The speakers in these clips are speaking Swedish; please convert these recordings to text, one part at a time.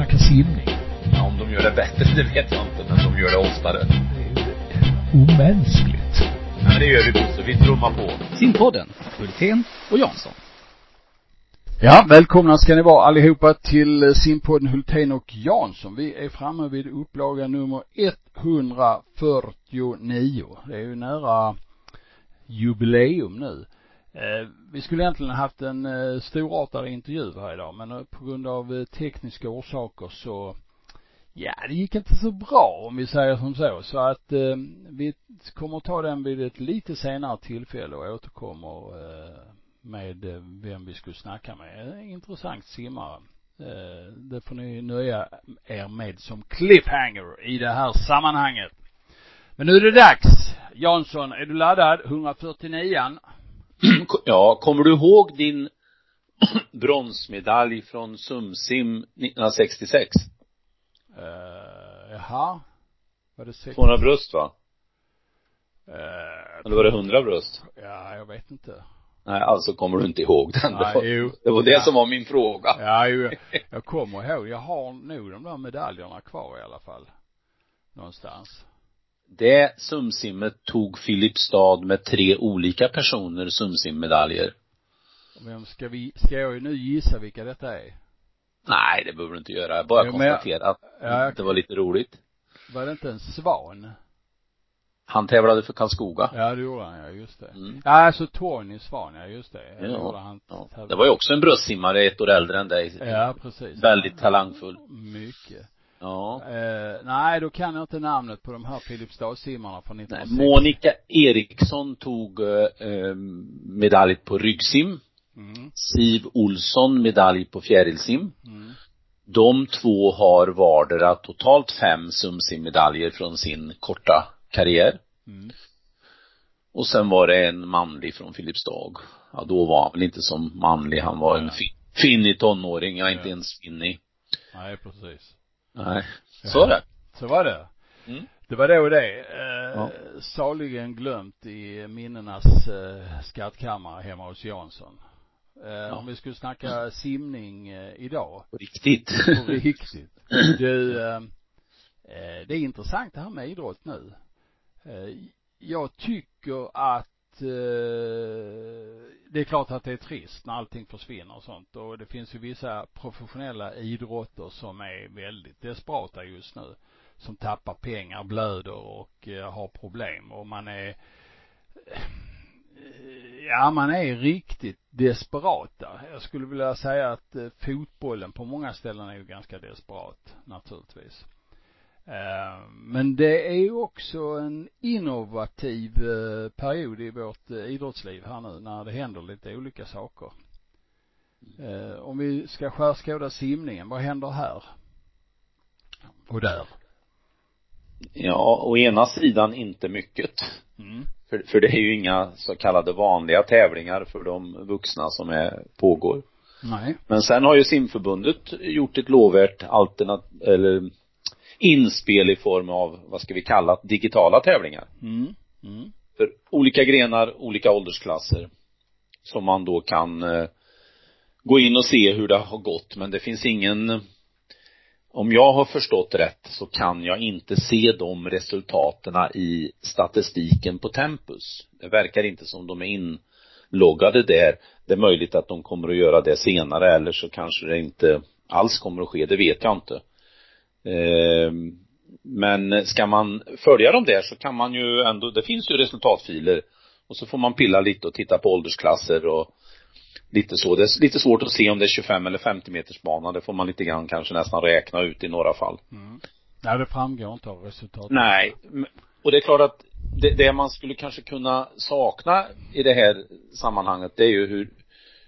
snacka simning. Ja, om de gör det bättre, det vet jag inte, men de gör det oftare. Det är ju omänskligt. Ja, men det gör vi Bosse, vi trummar på. Simpodden, Hultén och Jansson. Ja, välkomna ska ni vara allihopa till simpodden Hultén och Jansson. Vi är framme vid upplaga nummer 149. Det är ju nära jubileum nu. Eh, vi skulle egentligen haft en eh, storartad intervju här idag, men eh, på grund av eh, tekniska orsaker så Ja, det gick inte så bra om vi säger som så. Så att eh, vi kommer ta den vid ett lite senare tillfälle och återkommer eh, med eh, vem vi skulle snacka med. En intressant simmare. Eh, det får ni nöja er med som cliffhanger i det här sammanhanget. Men nu är det dags. Jansson, är du laddad? 149an. Ja, kommer du ihåg din bronsmedalj från Sumsim 1966? Uh, jaha. Var det 60? 200 bröst va? Uh, Eller var det 100 bröst? Ja, jag vet inte. Nej, alltså kommer du inte ihåg den. Nej, det var, jo. det, var det Ja. som var min fråga. Ja, jo, jag kommer ihåg. Jag har nog de där medaljerna kvar i alla fall. Någonstans. Det Sumsimmet tog Filipstad med tre olika personer Sumsimmedaljer. Vem ska vi, ska jag ju nu gissa vilka detta är? Nej, det behöver du inte göra. Jag bara Jo, konstatera att Ja, jag- det var lite roligt. Var det inte en svan? Han tävlade för Karlskoga. Ja, det gjorde han, ja, just det. Mm. Ja, alltså Tony Svan, ja, just det. Ja, det Ja, gjorde han. Ja. Det var ju också en bröstsimmare ett år äldre än dig. Ja, precis. Väldigt talangfull. Mycket. Ja. Eh, nej, då kan jag inte namnet på de här Filipstadssimmarna från Nej, 1960. Monica Eriksson tog eh, medalj på ryggsim. Mm, Siv Olsson medalj på fjärilsim. mm, De två har vardera totalt fem sumsimmedaljer från sin korta karriär. mm. Och sen var det en manlig från Filipstad. Ja, då var han väl inte som manlig, han var en Ja. fin, finnig tonåring, ja, inte Ja. ens finnig. Nej, precis. Nej, så är det. Så var det. Mm. Det var då det. Eh, Ja. Saligen glömt i minnenas eh, skattkammare hemma hos Jansson. Eh, Om vi skulle snacka simning eh, idag, På riktigt. på riktigt. Du, eh, eh, det är intressant det här med idrott nu. Eh, jag tycker att Eh, det är klart att det är trist när allting försvinner och sånt och det finns ju vissa professionella idrotter som är väldigt desperata just nu som tappar pengar, blöder och eh, har problem och man är eh, ja man är riktigt desperata. Jag skulle vilja säga att eh, fotbollen på många ställen är ju ganska desperat naturligtvis. Eh, Men det är ju också en innovativ eh, period i vårt eh, idrottsliv här nu när det händer lite olika saker. Om vi ska skärskåda simningen, vad händer här? Och där? Ja, å ena sidan inte mycket. Mm. För, för det är ju inga så kallade vanliga tävlingar för de vuxna som är, pågår. Nej. Men sen har ju simförbundet gjort ett lovvärt alternat, eller inspel i form av, vad ska vi kalla digitala tävlingar. Mm. Mm. För olika grenar, olika åldersklasser. Som man då kan eh, gå in och se hur det har gått. Men det finns ingen, om jag har förstått rätt så kan jag inte se de resultaten i statistiken på Tempus. Det verkar inte som de är inloggade där. Det är möjligt att de kommer att göra det senare eller så kanske det inte alls kommer att ske, det vet jag inte. Eh, men ska man följa dem där så kan man ju ändå, det finns ju resultatfiler och så får man pilla lite och titta på åldersklasser och lite så. Det är lite svårt att se om det är 25 eller 50 meters bana. Det får man lite grann kanske nästan räkna ut i några fall. Mm. Nej, det framgår inte av resultatet. Nej. Och det är klart att det, det man skulle kanske kunna sakna i det här sammanhanget, det är ju hur,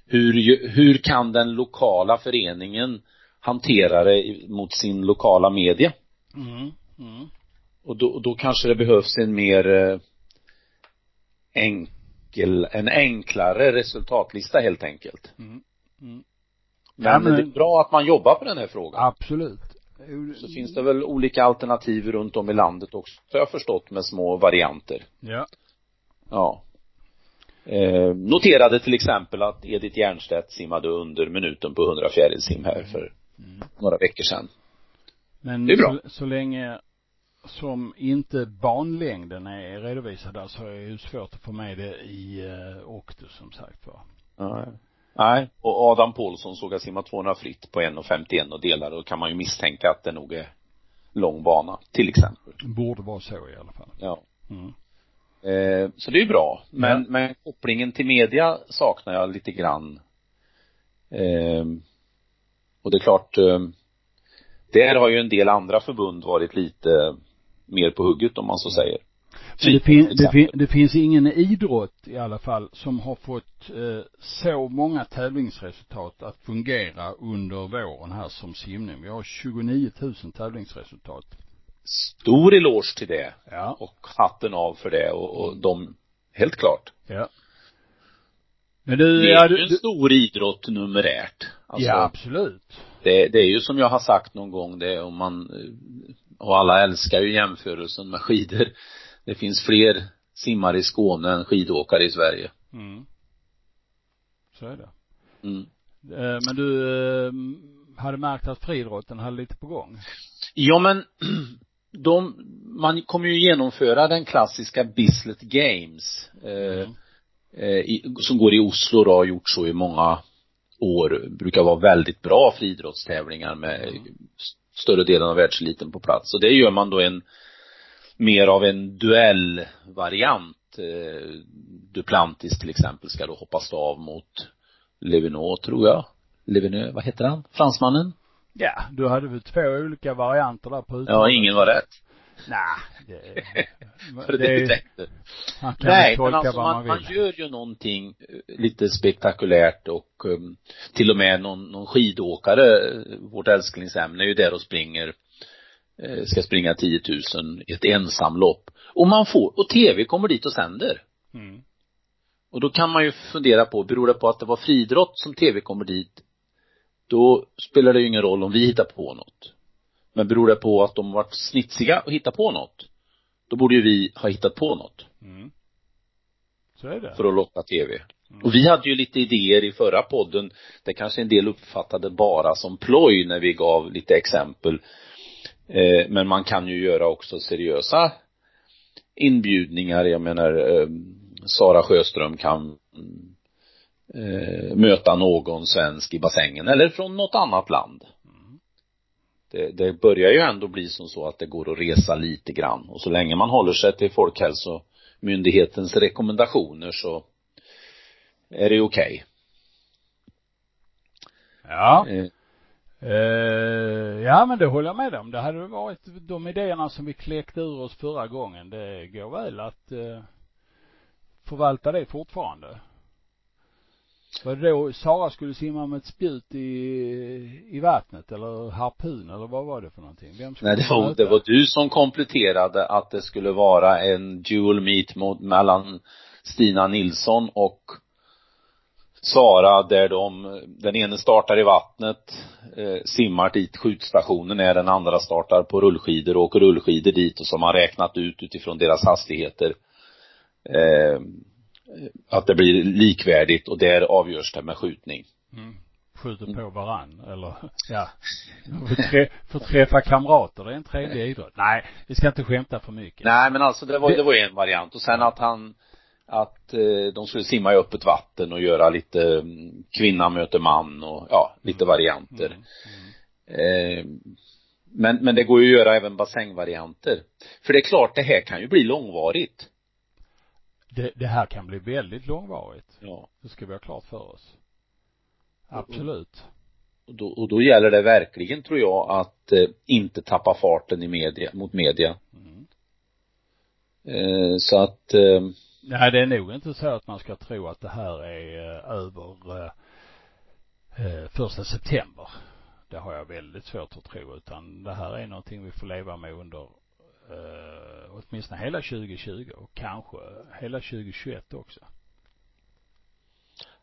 hur, hur kan den lokala föreningen hantera det mot sin lokala media? Mm. Mm. Och då, då kanske det behövs en mer eh, enkel, en enklare resultatlista helt enkelt. Mm. Mm. Men, Ja, men- det är bra att man jobbar på den här frågan. Absolut. Så finns det väl olika alternativ runt om i landet också, har jag förstått, med små varianter. Ja. Ja. Eh, noterade till exempel att Edith Jernstedt simmade under minuten på 100 fjärilsim här för några veckor sedan. Men Det är bra. Så, så länge som inte banlängden är redovisad där så är det ju svårt att få med det i uh, Octo som sagt var. Nej. Nej, och Adam Paulsson såg att simma 200 fritt på 1,51 och delar och kan man ju misstänka att det nog är lång bana, till exempel. Borde vara så i alla fall. Ja. Mm. Eh, så det är ju bra. Men, Ja. men kopplingen till media saknar jag lite grann. Eh, och det är klart, eh, där har ju en del andra förbund varit lite mer på hugget om man så säger. Det, Friidrott, fin, det, fin, det finns ingen idrott i alla fall som har fått eh, så många tävlingsresultat att fungera under våren här som simning. Vi har 29 000 tävlingsresultat. Stor eloge till det. Ja. Och hatten av för det och, och de, helt klart. Ja. Men du, Det är ju en stor idrott numerärt. Alltså, ja absolut. det, det är ju som jag har sagt någon gång det om man, eh, och alla älskar ju jämförelsen med skidor. Det finns fler simmare i Skåne än skidåkare i Sverige. Mm. Så är det. Mm. Eh, Men du eh, hade märkt att friidrotten hade lite på gång? Ja men, de, man kommer ju genomföra den klassiska Bislett Games, Mm. eh, i, som går i Oslo då, har gjort så i många år, brukar vara väldigt bra friidrottstävlingar med Mm. större delen av världseliten på plats. Och det gör man då en, mer av en duellvariant. Eh, Duplantis till exempel ska då hoppa stav mot Levinot tror jag. Levinot, vad heter han? Fransmannen? Ja, du hade väl två olika varianter där på Ja, uttalet? ingen var rätt. Nej, det, För det, det är, det man kan Nej, men alltså vad man man, vill. man gör ju någonting eh, lite spektakulärt och um, till och med någon, någon skidåkare, eh, vårt älsklingsämne är ju där och springer, eh, ska springa 10 000 i ett ensamlopp. Och man får, och tv kommer dit och sänder. Mm. Och då kan man ju fundera på, beror det på att det var friidrott som tv kommer dit, då spelar det ju ingen roll om vi hittar på något. Men beror det på att de varit snitsiga och hittat på något, då borde ju vi ha hittat på något Mm. Så är det. för att locka tv. Mm. Och vi hade ju lite idéer i förra podden, det kanske en del uppfattade bara som ploj när vi gav lite exempel. Eh, men man kan ju göra också seriösa inbjudningar, jag menar eh, Sara Sjöström kan eh, möta någon svensk i bassängen eller från något annat land. Det, det börjar ju ändå bli som så att det går att resa lite grann och så länge man håller sig till Folkhälsomyndighetens rekommendationer så är det okej. Ja. Eh, Eh, ja men det håller jag med om. Det hade varit de idéerna som vi kläckte ur oss förra gången. Det går väl att eh, förvalta det fortfarande. Var det då Sara skulle simma med ett spjut i, i vattnet eller harpun eller vad var det för någonting? Vem skulle Nej, det var, det var du som kompletterade att det skulle vara en dual meet mot, mellan Stina Nilsson och Sara där de, den ene startar i vattnet, eh, simmar dit skjutstationen är, den andra startar på rullskidor och åker rullskidor dit och som har räknat ut utifrån deras hastigheter eh, att det blir likvärdigt och där avgörs det med skjutning. Mm. Skjuter på varann eller ja. Får, trä, får träffa kamrater. Det är en trevlig idrott. Nej, vi ska inte skämta för mycket. Nej men alltså det var, det var en variant och sen att han att eh, de skulle simma i öppet vatten och göra lite mm, kvinna möter man och ja, lite varianter. Mm. Mm. Eh, men, men det går ju att göra även bassängvarianter. För det är klart, det här kan ju bli långvarigt. Det, det här kan bli väldigt långvarigt. Ja. Det ska vi ha klart för oss. Absolut. Och då, och då gäller det verkligen, tror jag, att eh, inte tappa farten i media, mot media. Mm. Eh, så att, eh, Nej, det är nog inte så att man ska tro att det här är eh, över eh, eh, första september. Det har jag väldigt svårt att tro, utan det här är någonting vi får leva med under eh, åtminstone hela 2020 och kanske hela 2021 också.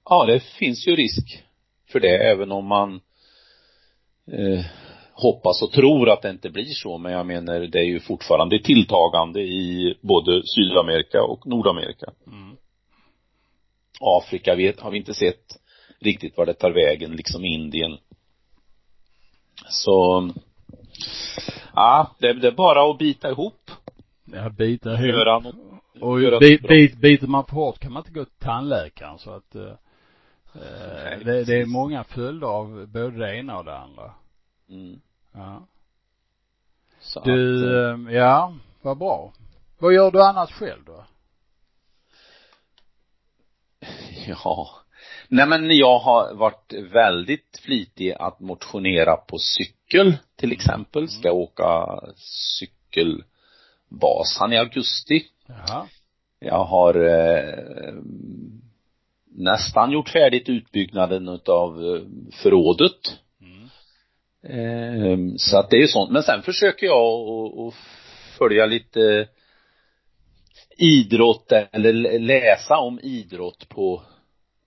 ja, det finns ju risk för det, även om man eh, hoppas och tror att det inte blir så, men jag menar det är ju fortfarande tilltagande i både Sydamerika och Nordamerika. Mm. Afrika vet, har vi inte sett riktigt var det tar vägen, liksom Indien. Så, Ja, det, det är bara att bita ihop. Ja, bita ihop. Göra något, Och göra bit, bit, biter man för hårt kan man inte gå till tandläkaren så att eh, Nej, eh, det, det är många följder av både det ena och det andra. Mm. Ja. Så Du, att, eh, ja, vad bra. Vad gör du annars själv då? Ja. Nej men jag har varit väldigt flitig att motionera på cykel till exempel. Ska åka cykelbasan i augusti. Jaha. Jag har eh, nästan gjort färdigt utbyggnaden utav eh, förrådet. Mm. Eh, så att det är ju sånt. Men sen försöker jag att följa lite idrott eller läsa om idrott på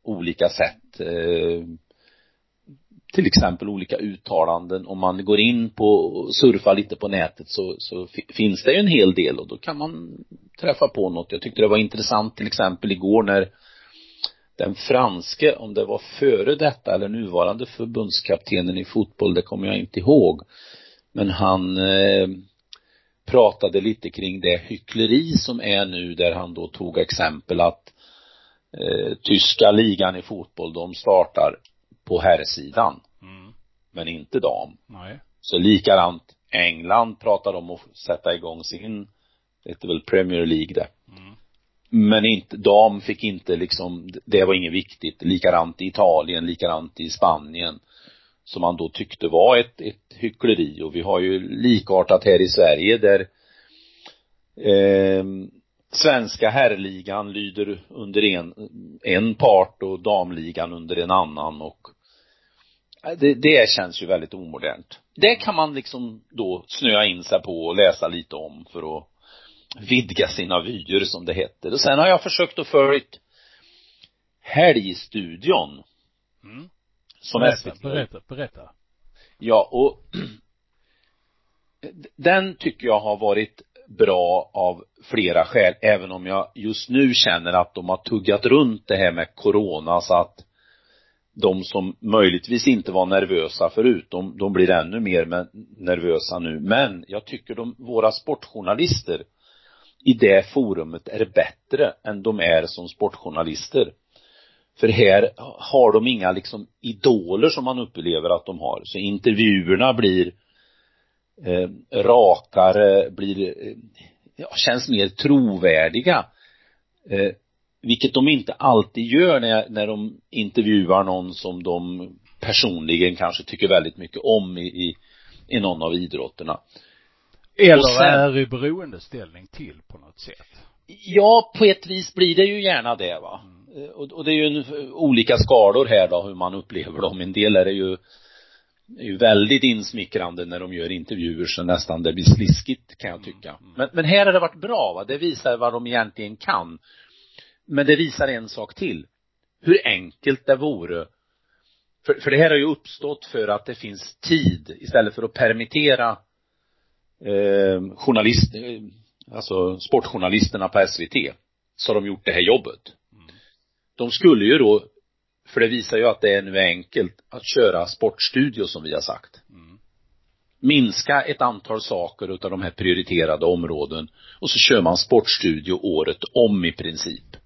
olika sätt. Eh, till exempel olika uttalanden. Om man går in på och surfar lite på nätet så, så finns det ju en hel del och då kan man träffa på något. Jag tyckte det var intressant till exempel igår när den franske, om det var före detta eller nuvarande förbundskaptenen i fotboll, det kommer jag inte ihåg. Men han eh, pratade lite kring det hyckleri som är nu där han då tog exempel att eh, tyska ligan i fotboll, de startar på herrsidan, Mm. men inte dam. Nej. Så likadant England pratar om att sätta igång sin, det heter väl Premier League det. Mm. Men inte, dam fick inte liksom, det var inget viktigt. Likadant i Italien, likadant i Spanien. Som man då tyckte var ett, ett hyckleri och vi har ju likartat här i Sverige där eh, svenska herrligan lyder under en, en part och damligan under en annan och eh, det, det känns ju väldigt omodernt. Det kan man liksom då snöa in sig på och läsa lite om för att vidga sina vyer som det heter. Och sen har jag försökt att följa Helgstudion Mm. som berätta, SVT berätta, berätta. Ja, och den tycker jag har varit bra av flera skäl, även om jag just nu känner att de har tuggat runt det här med corona så att de som möjligtvis inte var nervösa förut, de, de blir ännu mer nervösa nu. Men jag tycker de, våra sportjournalister i det forumet är bättre än de är som sportjournalister. För här har de inga liksom idoler som man upplever att de har. Så intervjuerna blir eh, rakare, blir, eh, ja, känns mer trovärdiga. Eh, vilket de inte alltid gör när, när de intervjuar någon som de personligen kanske tycker väldigt mycket om i, i, i någon av idrotterna. Eller sen- är i beroendeställning till på något sätt. Ja, på ett vis blir det ju gärna det va. Eh, Och, och det är ju en, olika skalor här då, hur man upplever dem. En del är det ju, är ju väldigt insmickrande när de gör intervjuer så nästan det blir sliskigt kan jag tycka. Men, men här har det varit bra va, det visar vad de egentligen kan. Men det visar en sak till. Hur enkelt det vore för, för det här har ju uppstått för att det finns tid istället för att permittera eh, journalist, eh, alltså sportjournalisterna på SVT så har de gjort det här jobbet. De skulle ju då, för det visar ju att det är nu enkelt att köra sportstudio som vi har sagt. Mm. Minska ett antal saker utav de här prioriterade områden och så kör man sportstudio året om i princip.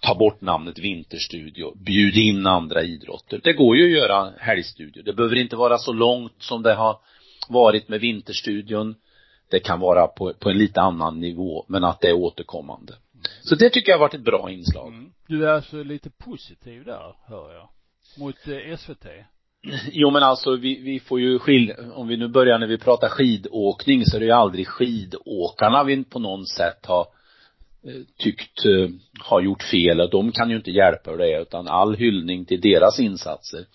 Ta bort namnet vinterstudio, bjud in andra idrotter. Det går ju att göra helgstudio. Det behöver inte vara så långt som det har varit med vinterstudion. Det kan vara på, på en lite annan nivå, men att det är återkommande. Så det tycker jag har varit ett bra inslag. Mm. Du är alltså lite positiv där, hör jag. Mot eh, SVT. Jo men alltså vi, vi får ju skilja, om vi nu börjar när vi pratar skidåkning så är det ju aldrig skidåkarna vi på något sätt har eh, tyckt eh, har gjort fel och de kan ju inte hjälpa det utan all hyllning till deras insatser.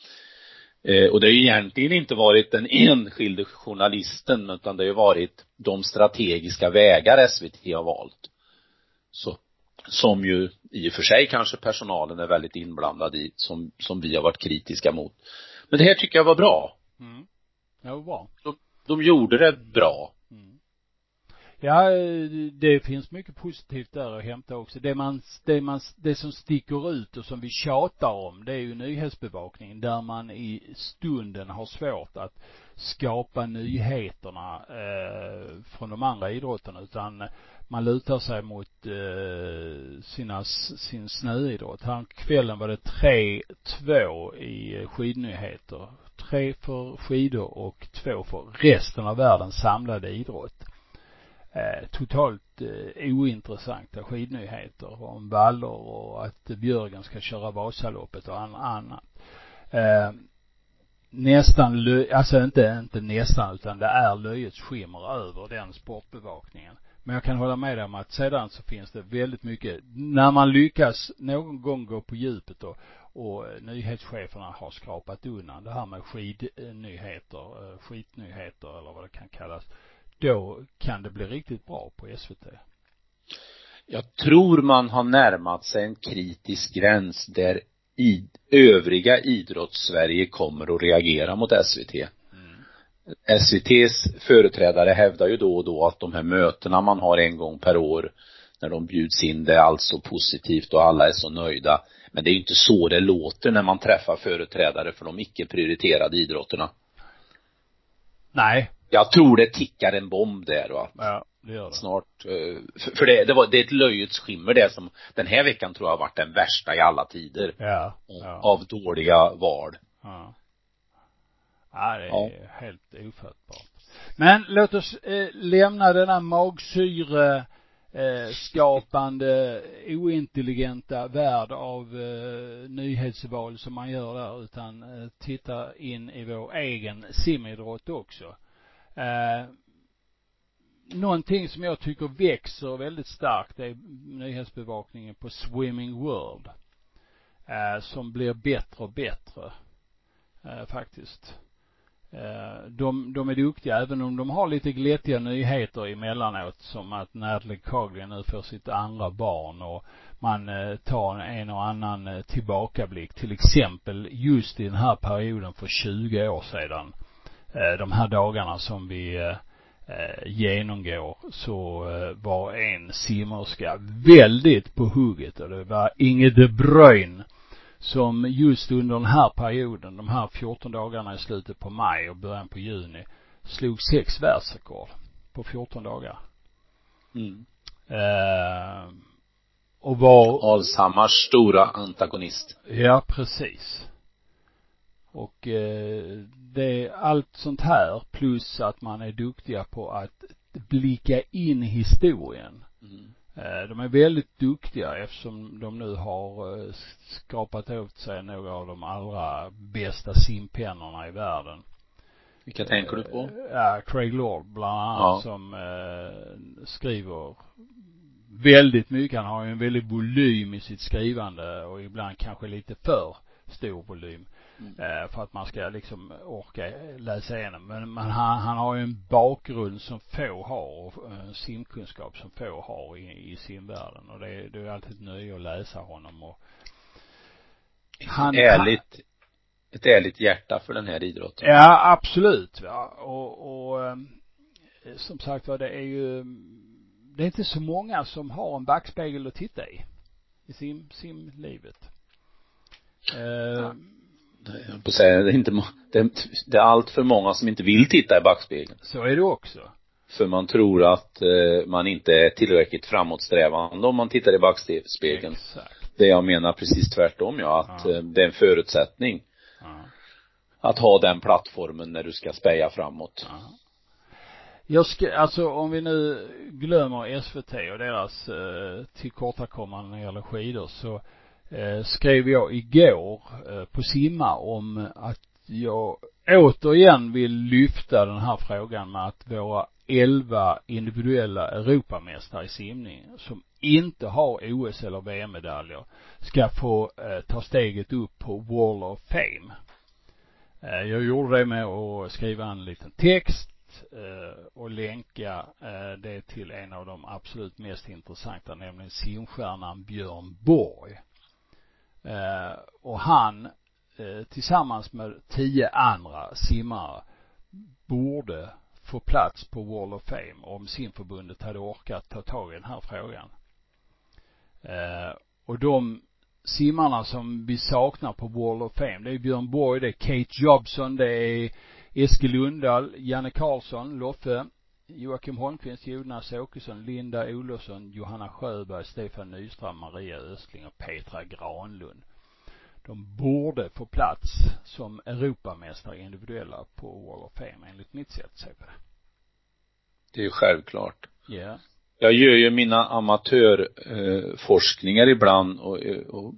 Eh, och det har ju egentligen inte varit den enskilde journalisten utan det har ju varit de strategiska vägar SVT har valt. Så, som ju i och för sig kanske personalen är väldigt inblandad i, som, som vi har varit kritiska mot. Men det här tycker jag var bra. Mm. Ja, bra. De gjorde det bra. Ja, det finns mycket positivt där att hämta också. Det man, det man, det som sticker ut och som vi tjatar om, det är ju nyhetsbevakningen där man i stunden har svårt att skapa nyheterna eh, från de andra idrotterna utan man lutar sig mot eh, sina, sin snöidrott. Här kvällen var det 3-2 i skidnyheter. Tre för skidor och två för resten av världens samlade idrott eh, totalt eh, ointressanta skidnyheter om vallor och att Björgen ska köra Vasaloppet och annat. Eh, nästan, alltså inte, inte nästan utan det är löjets skimmer över den sportbevakningen. Men jag kan hålla med dig om att sedan så finns det väldigt mycket, när man lyckas någon gång gå på djupet och, och eh, nyhetscheferna har skrapat undan det här med skidnyheter, eh, skitnyheter eller vad det kan kallas då kan det bli riktigt bra på SVT. Jag tror man har närmat sig en kritisk gräns där i, övriga idrottssverige kommer att reagera mot SVT. Mm. SVTs företrädare hävdar ju då och då att de här mötena man har en gång per år när de bjuds in, det är alltså positivt och alla är så nöjda. Men det är ju inte så det låter när man träffar företrädare för de icke prioriterade idrotterna. Nej, jag tror det tickar en bomb där va. Ja, det gör det. Snart, eh, för det, det var, det är ett löjets skimmer det som, den här veckan tror jag har varit den värsta i alla tider. Ja. ja. Av dåliga val. Ja. Ja, det är ja. helt ofattbart. Men låt oss eh, lämna denna magsyre eh, skapande, ointelligenta värld av eh, nyhetsval som man gör där, utan eh, titta in i vår egen simidrott också. Eh, någonting som jag tycker växer väldigt starkt är nyhetsbevakningen på Swimming World. Eh, som blir bättre och bättre. Eh, faktiskt. Eh, de, de är duktiga, även om de har lite glättiga nyheter emellanåt, som att Natalie Coughlin nu får sitt andra barn och man eh, tar en och annan eh, tillbakablick. Till exempel just i den här perioden för 20 år sedan de här dagarna som vi eh, eh, genomgår så var en simmerska väldigt på hugget och det var Inge de Bruyne som just under den här perioden, de här 14 dagarna i slutet på maj och början på juni, slog sex världsrekord på 14 dagar. Mm. Eh, och var Alshammars stora antagonist. Ja, precis. Och eh, det är allt sånt här plus att man är duktiga på att blicka in historien. Mm. Eh, de är väldigt duktiga eftersom de nu har eh, skapat åt sig några av de allra bästa simpennorna i världen. Vilka tänker du på? Ja, Craig Lord bland annat ja. som eh, skriver väldigt mycket. Han har ju en väldig volym i sitt skrivande och ibland kanske lite för stor volym. Mm. för att man ska liksom orka läsa igenom. Men, men han, han har ju en bakgrund som få har och en simkunskap som få har i, i simvärlden och det, det är alltid ett nöje att läsa honom och han, ärligt, han, ett ärligt hjärta för den här idrotten. Ja, absolut. Ja. Och, och ehm, som sagt var, det är ju, det är inte så många som har en backspegel att titta i, i sim, simlivet. Uh, jag på säga, det är inte, det är, det är allt för många som inte vill titta i backspegeln. Så är det också. För man tror att eh, man inte är tillräckligt framåtsträvande om man tittar i backspegeln. Exakt. Det jag menar precis tvärtom ja, att ja. Eh, det är en förutsättning. Ja. Att ha den plattformen när du ska speja framåt. Ja. Jag ska, alltså om vi nu glömmer SVT och deras eh, tillkortakommande när det gäller skidor så Eh, skrev jag igår eh, på Simma om att jag återigen vill lyfta den här frågan med att våra elva individuella Europamästare i simning som inte har OS eller VM-medaljer ska få eh, ta steget upp på Wall of Fame. Eh, jag gjorde det med att skriva en liten text eh, och länka eh, det till en av de absolut mest intressanta, nämligen simstjärnan Björn Borg. Eh, och han eh, tillsammans med tio andra simmare borde få plats på Wall of Fame om simförbundet hade orkat ta tag i den här frågan. Eh, och de simmarna som vi saknar på Wall of Fame, det är Björn Borg, det är Kate Jobson, det är Eskil Lundahl, Janne Karlsson, Loffe, Joakim Holmqvist, Jonas Åkesson, Linda Olofsson, Johanna Sjöberg, Stefan Nyström, Maria Östling och Petra Granlund. De borde få plats som Europamästare individuella på Wall of Fame enligt mitt sätt att se på det. Det är ju självklart. Ja. Yeah. Jag gör ju mina amatörforskningar ibland och, och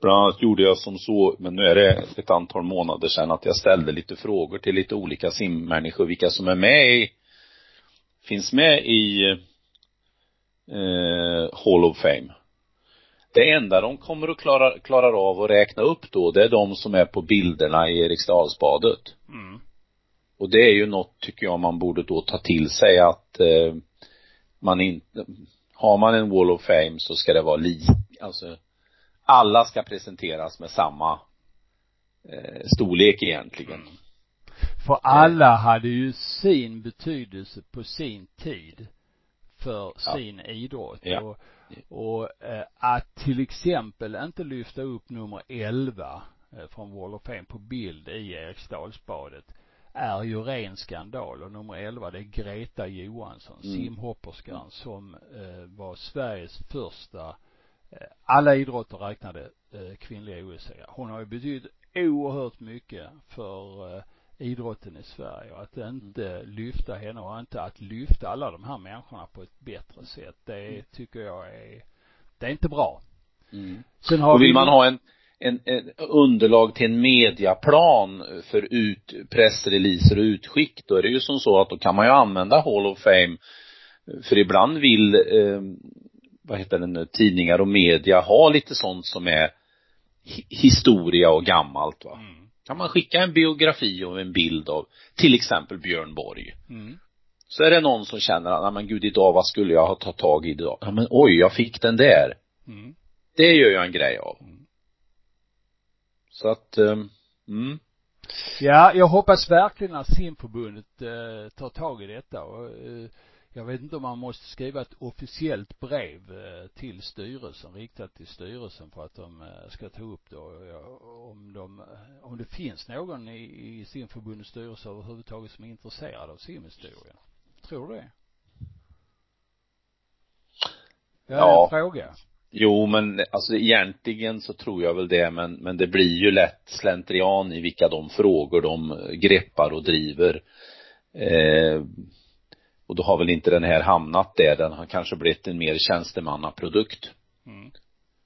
bland annat gjorde jag som så, men nu är det ett antal månader sedan att jag ställde lite frågor till lite olika simmänniskor, vilka som är med i, finns med i eh, Hall of Fame. Det enda de kommer att klara, klarar av att räkna upp då, det är de som är på bilderna i Eriksdalsbadet. Mm. Och det är ju något, tycker jag, man borde då ta till sig att eh, man inte, har man en Wall of Fame så ska det vara lik, alltså alla ska presenteras med samma eh, storlek egentligen. Mm. För alla hade ju sin betydelse på sin tid för ja. sin idrott. Ja. Och, och eh, att till exempel inte lyfta upp nummer 11 eh, från Wall of Fame på bild i Eriksdalsbadet är ju ren skandal och nummer 11 det är Greta Johansson, mm. simhopperskan som eh, var Sveriges första eh, alla idrotter räknade eh, kvinnliga os Hon har ju betytt oerhört mycket för eh, idrotten i Sverige och att inte lyfta henne och inte att lyfta alla de här människorna på ett bättre sätt. Det mm. tycker jag är, det är inte bra. Mm. Sen har och vill vi, man ha en, en, en, underlag till en mediaplan för ut, pressreleaser och utskick, då är det ju som så att då kan man ju använda Hall of Fame, för ibland vill, eh, vad heter det nu, tidningar och media ha lite sånt som är historia och gammalt va. Mm kan man skicka en biografi och en bild av till exempel Björn Borg. Mm. Så är det någon som känner att, men gud idag, vad skulle jag ha tagit tag i idag? Ja men oj, jag fick den där. Mm. Det gör jag en grej av. Mm. Så att, um, mm. Ja, jag hoppas verkligen att simförbundet eh, tar tag i detta och eh, jag vet inte om man måste skriva ett officiellt brev eh, till styrelsen, riktat till styrelsen för att de eh, ska ta upp det om de, om det finns någon i, i simförbundets styrelse överhuvudtaget som är intresserad av simhistoria. Tror du det? Ja, ja. en fråga. Jo, men alltså egentligen så tror jag väl det, men, men det blir ju lätt slentrian i vilka de frågor de greppar och driver. Eh, och då har väl inte den här hamnat där, den har kanske blivit en mer tjänstemannaprodukt. Mm.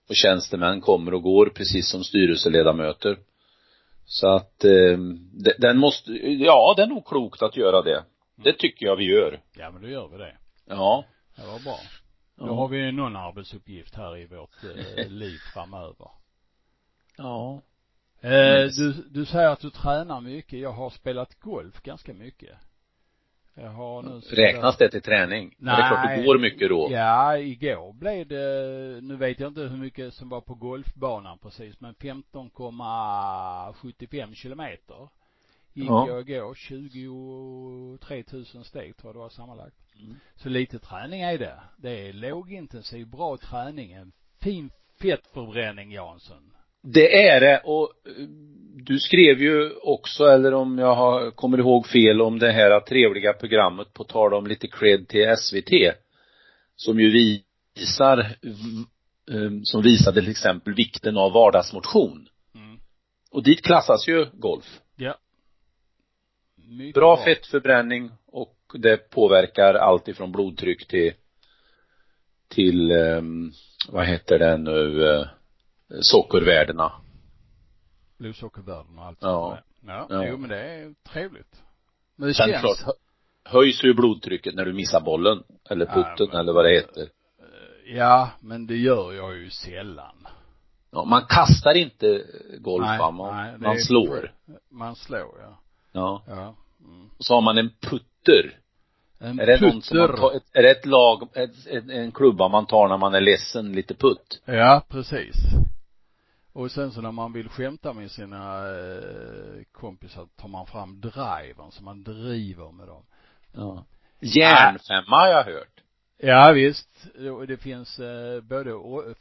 Och tjänstemän kommer och går precis som styrelseledamöter. Så att eh, den måste, ja det är nog klokt att göra det. Det tycker jag vi gör. Ja men då gör vi det. Ja. Det var bra. Då ja. har vi någon arbetsuppgift här i vårt eh, liv framöver. Ja. Eh, du, du säger att du tränar mycket. Jag har spelat golf ganska mycket. Jag har nu Räknas det till träning? Nej. det är klart du går mycket då. Ja, igår blev det, nu vet jag inte hur mycket som var på golfbanan precis, men 15,75 kilometer gick ja. jag igår, 23 000 steg tror jag det var sammanlagt. Mm. Så lite träning är det. Det är lågintensiv, bra träning, en fin fettförbränning Jansson. Det är det och eh, du skrev ju också, eller om jag har, kommer ihåg fel, om det här trevliga programmet på tal om lite cred till SVT. Som ju visar, eh, som visade till exempel vikten av vardagsmotion. Mm. Och dit klassas ju golf. Ja. Mycket bra, bra fettförbränning och det påverkar allt ifrån blodtryck till till, um, vad heter det nu, uh, sockervärdena. Blodsockervärdena och allt ja. ja. ja. Jo men det är trevligt. Men det Sen känns. klart, höjs ju blodtrycket när du missar bollen. Eller putten ja, eller vad det heter. Eh, ja, men det gör jag ju sällan. Ja, man kastar inte golf nej? Man, nej, man slår. Man slår, ja. Ja. Ja. Mm. Och så har man en putter. En är det putter. någon som man tar, är det ett lag, ett, ett, en klubba man tar när man är ledsen, lite putt? Ja, precis. Och sen så när man vill skämta med sina eh, kompisar tar man fram drivern så man driver med dem. Ja. Järnfemma har jag hört. Ja visst, det finns eh, både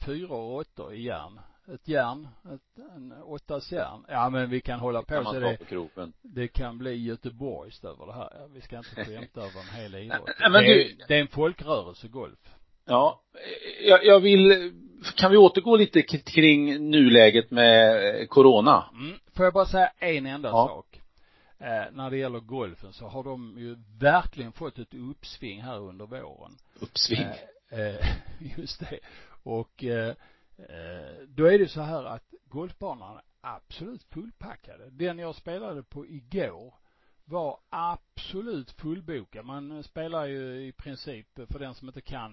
fyra och åttor i järn. Ett järn, ett, en åttas järn. Ja men vi kan hålla på Kan man så ta det, på kroppen. det kan bli Göteborgs över det här. Vi ska inte skämta över en hel idrott. Nej, men det, du- är, det är en folkrörelse, golf. Ja, jag, jag vill, kan vi återgå lite kring nuläget med eh, corona? Mm. Får jag bara säga en enda Ja. sak. Eh, när det gäller golfen så har de ju verkligen fått ett uppsving här under våren. Uppsving. Eh, eh, just det. Och eh, eh, då är det så här att golfbanan är absolut fullpackade. Den jag spelade på igår var absolut fullbokad. Man spelar ju i princip, för den som inte kan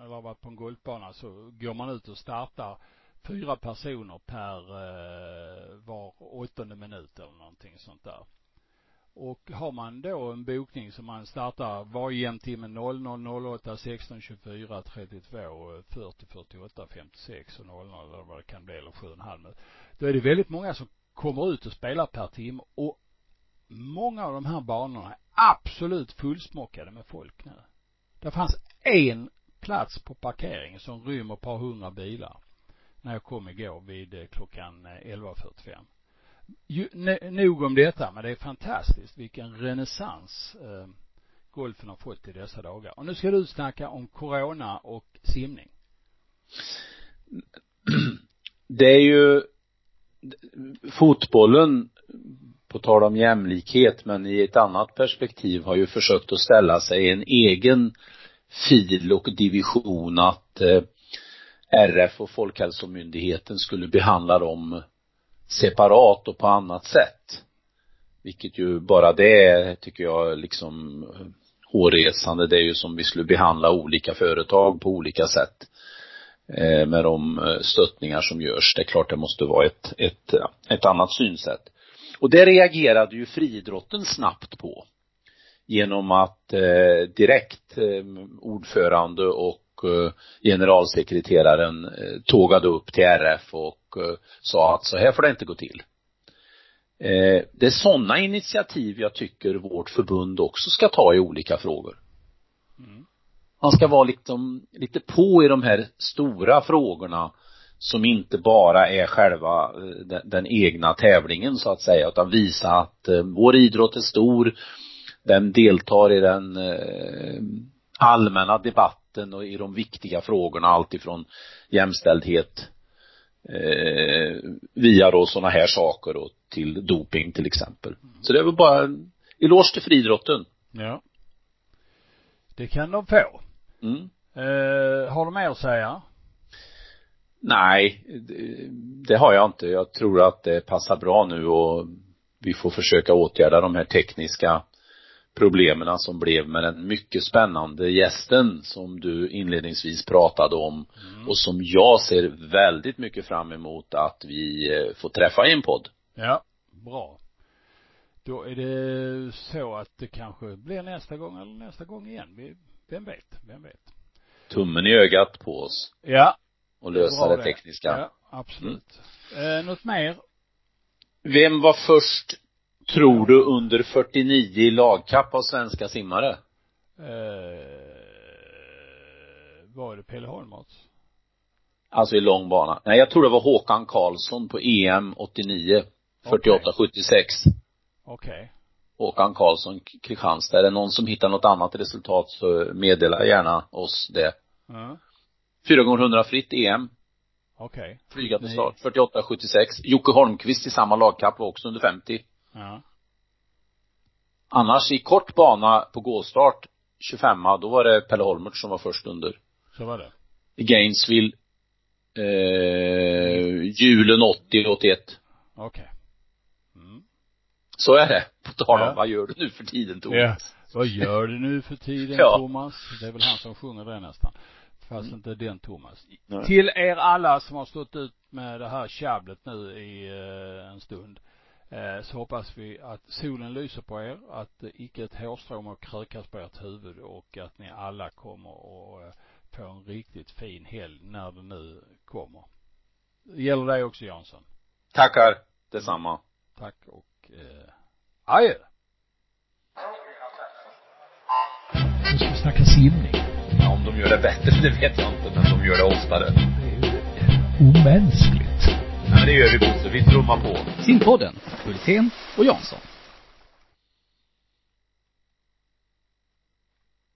eller har varit på en golfbana så går man ut och startar fyra personer per eh, var åttonde minut eller någonting sånt där. Och har man då en bokning som man startar varje jämntimme 00, 08, 16, 24, 32, 40, 48, 56 och 00 eller vad det kan bli eller 7,5. Då är det väldigt många som kommer ut och spelar per timme och många av de här banorna är absolut fullsmockade med folk nu. Det fanns en plats på parkeringen som rymmer ett par hundra bilar när jag kom igår vid eh, klockan eh, 11.45. Ju, nog om detta, men det är fantastiskt vilken renässans eh, golfen har fått i dessa dagar. Och nu ska du snacka om corona och simning. Det är ju fotbollen, på tal om jämlikhet, men i ett annat perspektiv har ju försökt att ställa sig i en egen fil och division att eh, RF och Folkhälsomyndigheten skulle behandla dem separat och på annat sätt. Vilket ju bara det tycker jag, liksom eh, hårresande. Det är ju som vi skulle behandla olika företag på olika sätt eh, med de eh, stöttningar som görs. Det är klart det måste vara ett, ett, ett annat synsätt. Och det reagerade ju friidrotten snabbt på. Genom att eh, direkt eh, ordförande och eh, generalsekreteraren eh, tågade upp till RF och eh, sa att så här får det inte gå till. Det är sådana initiativ jag tycker vårt förbund också ska ta i olika frågor. Man ska vara liksom, lite på i de här stora frågorna som inte bara är själva den, den egna tävlingen så att säga, utan visa att vår idrott är stor, den deltar i den eh, allmänna debatten och i de viktiga frågorna, alltifrån jämställdhet eh, via då sådana här saker och till doping till exempel. Så det är väl bara en eloge till friidrotten. Ja. Det kan de få. Mm. Eh, har du mer att säga? Nej, det, det har jag inte. Jag tror att det passar bra nu och vi får försöka åtgärda de här tekniska problemen som blev med den mycket spännande gästen som du inledningsvis pratade om och som jag ser väldigt mycket fram emot att vi eh, får träffa i en podd. Ja, bra. Då är det så att det kanske blir nästa gång eller nästa gång igen. Vem vet, vem vet. Tummen i ögat på oss Ja. och lösa bra det tekniska. Ja, absolut. Eh, något mer? Vem var först, tror du, under 49 i lagkapp av svenska simmare? Eh, var det Pelle Holmertz? Alltså i lång bana. Nej, jag tror det var Håkan Karlsson på EM 89. 48-76. Okej. Håkan Karlsson, Kristianstad. Är det någon som hittar något annat resultat så meddela gärna oss det. Ja. 4 gånger 100 fritt EM. Okej. Flyga till start. 48-76. Jocke Holmqvist i samma lagkapp var också under 50. Ja. Annars i kort bana på gåstart 25 då var det Pelle Holmert som var först under. Så var det. I Gainesville eh, julen 80, 81. Okej. Mm. Så är det. På tal om Ja. vad gör du nu för tiden Thomas? Ja. Vad gör du nu för tiden Ja. Thomas? Det är väl han som sjunger det nästan. Fast inte den Thomas. Nej. Till er alla som har stått ut med det här tjabblet nu i eh, en stund. Eh, så hoppas vi att solen lyser på er, att eh, icke ett hårstrå må krökas på ert huvud och att ni alla kommer att eh, få en riktigt fin helg när det nu kommer. Det gäller dig också Jansson. Tackar. Detsamma. Tack och eh, adjö. Nu ska vi snacka simning. Ja, om de gör det bättre, det vet jag inte, men de gör det oftare. Det är ju omänskligt. Det gör vi Bosse. Vi trummar på. Simpodden, Hultén och Jansson.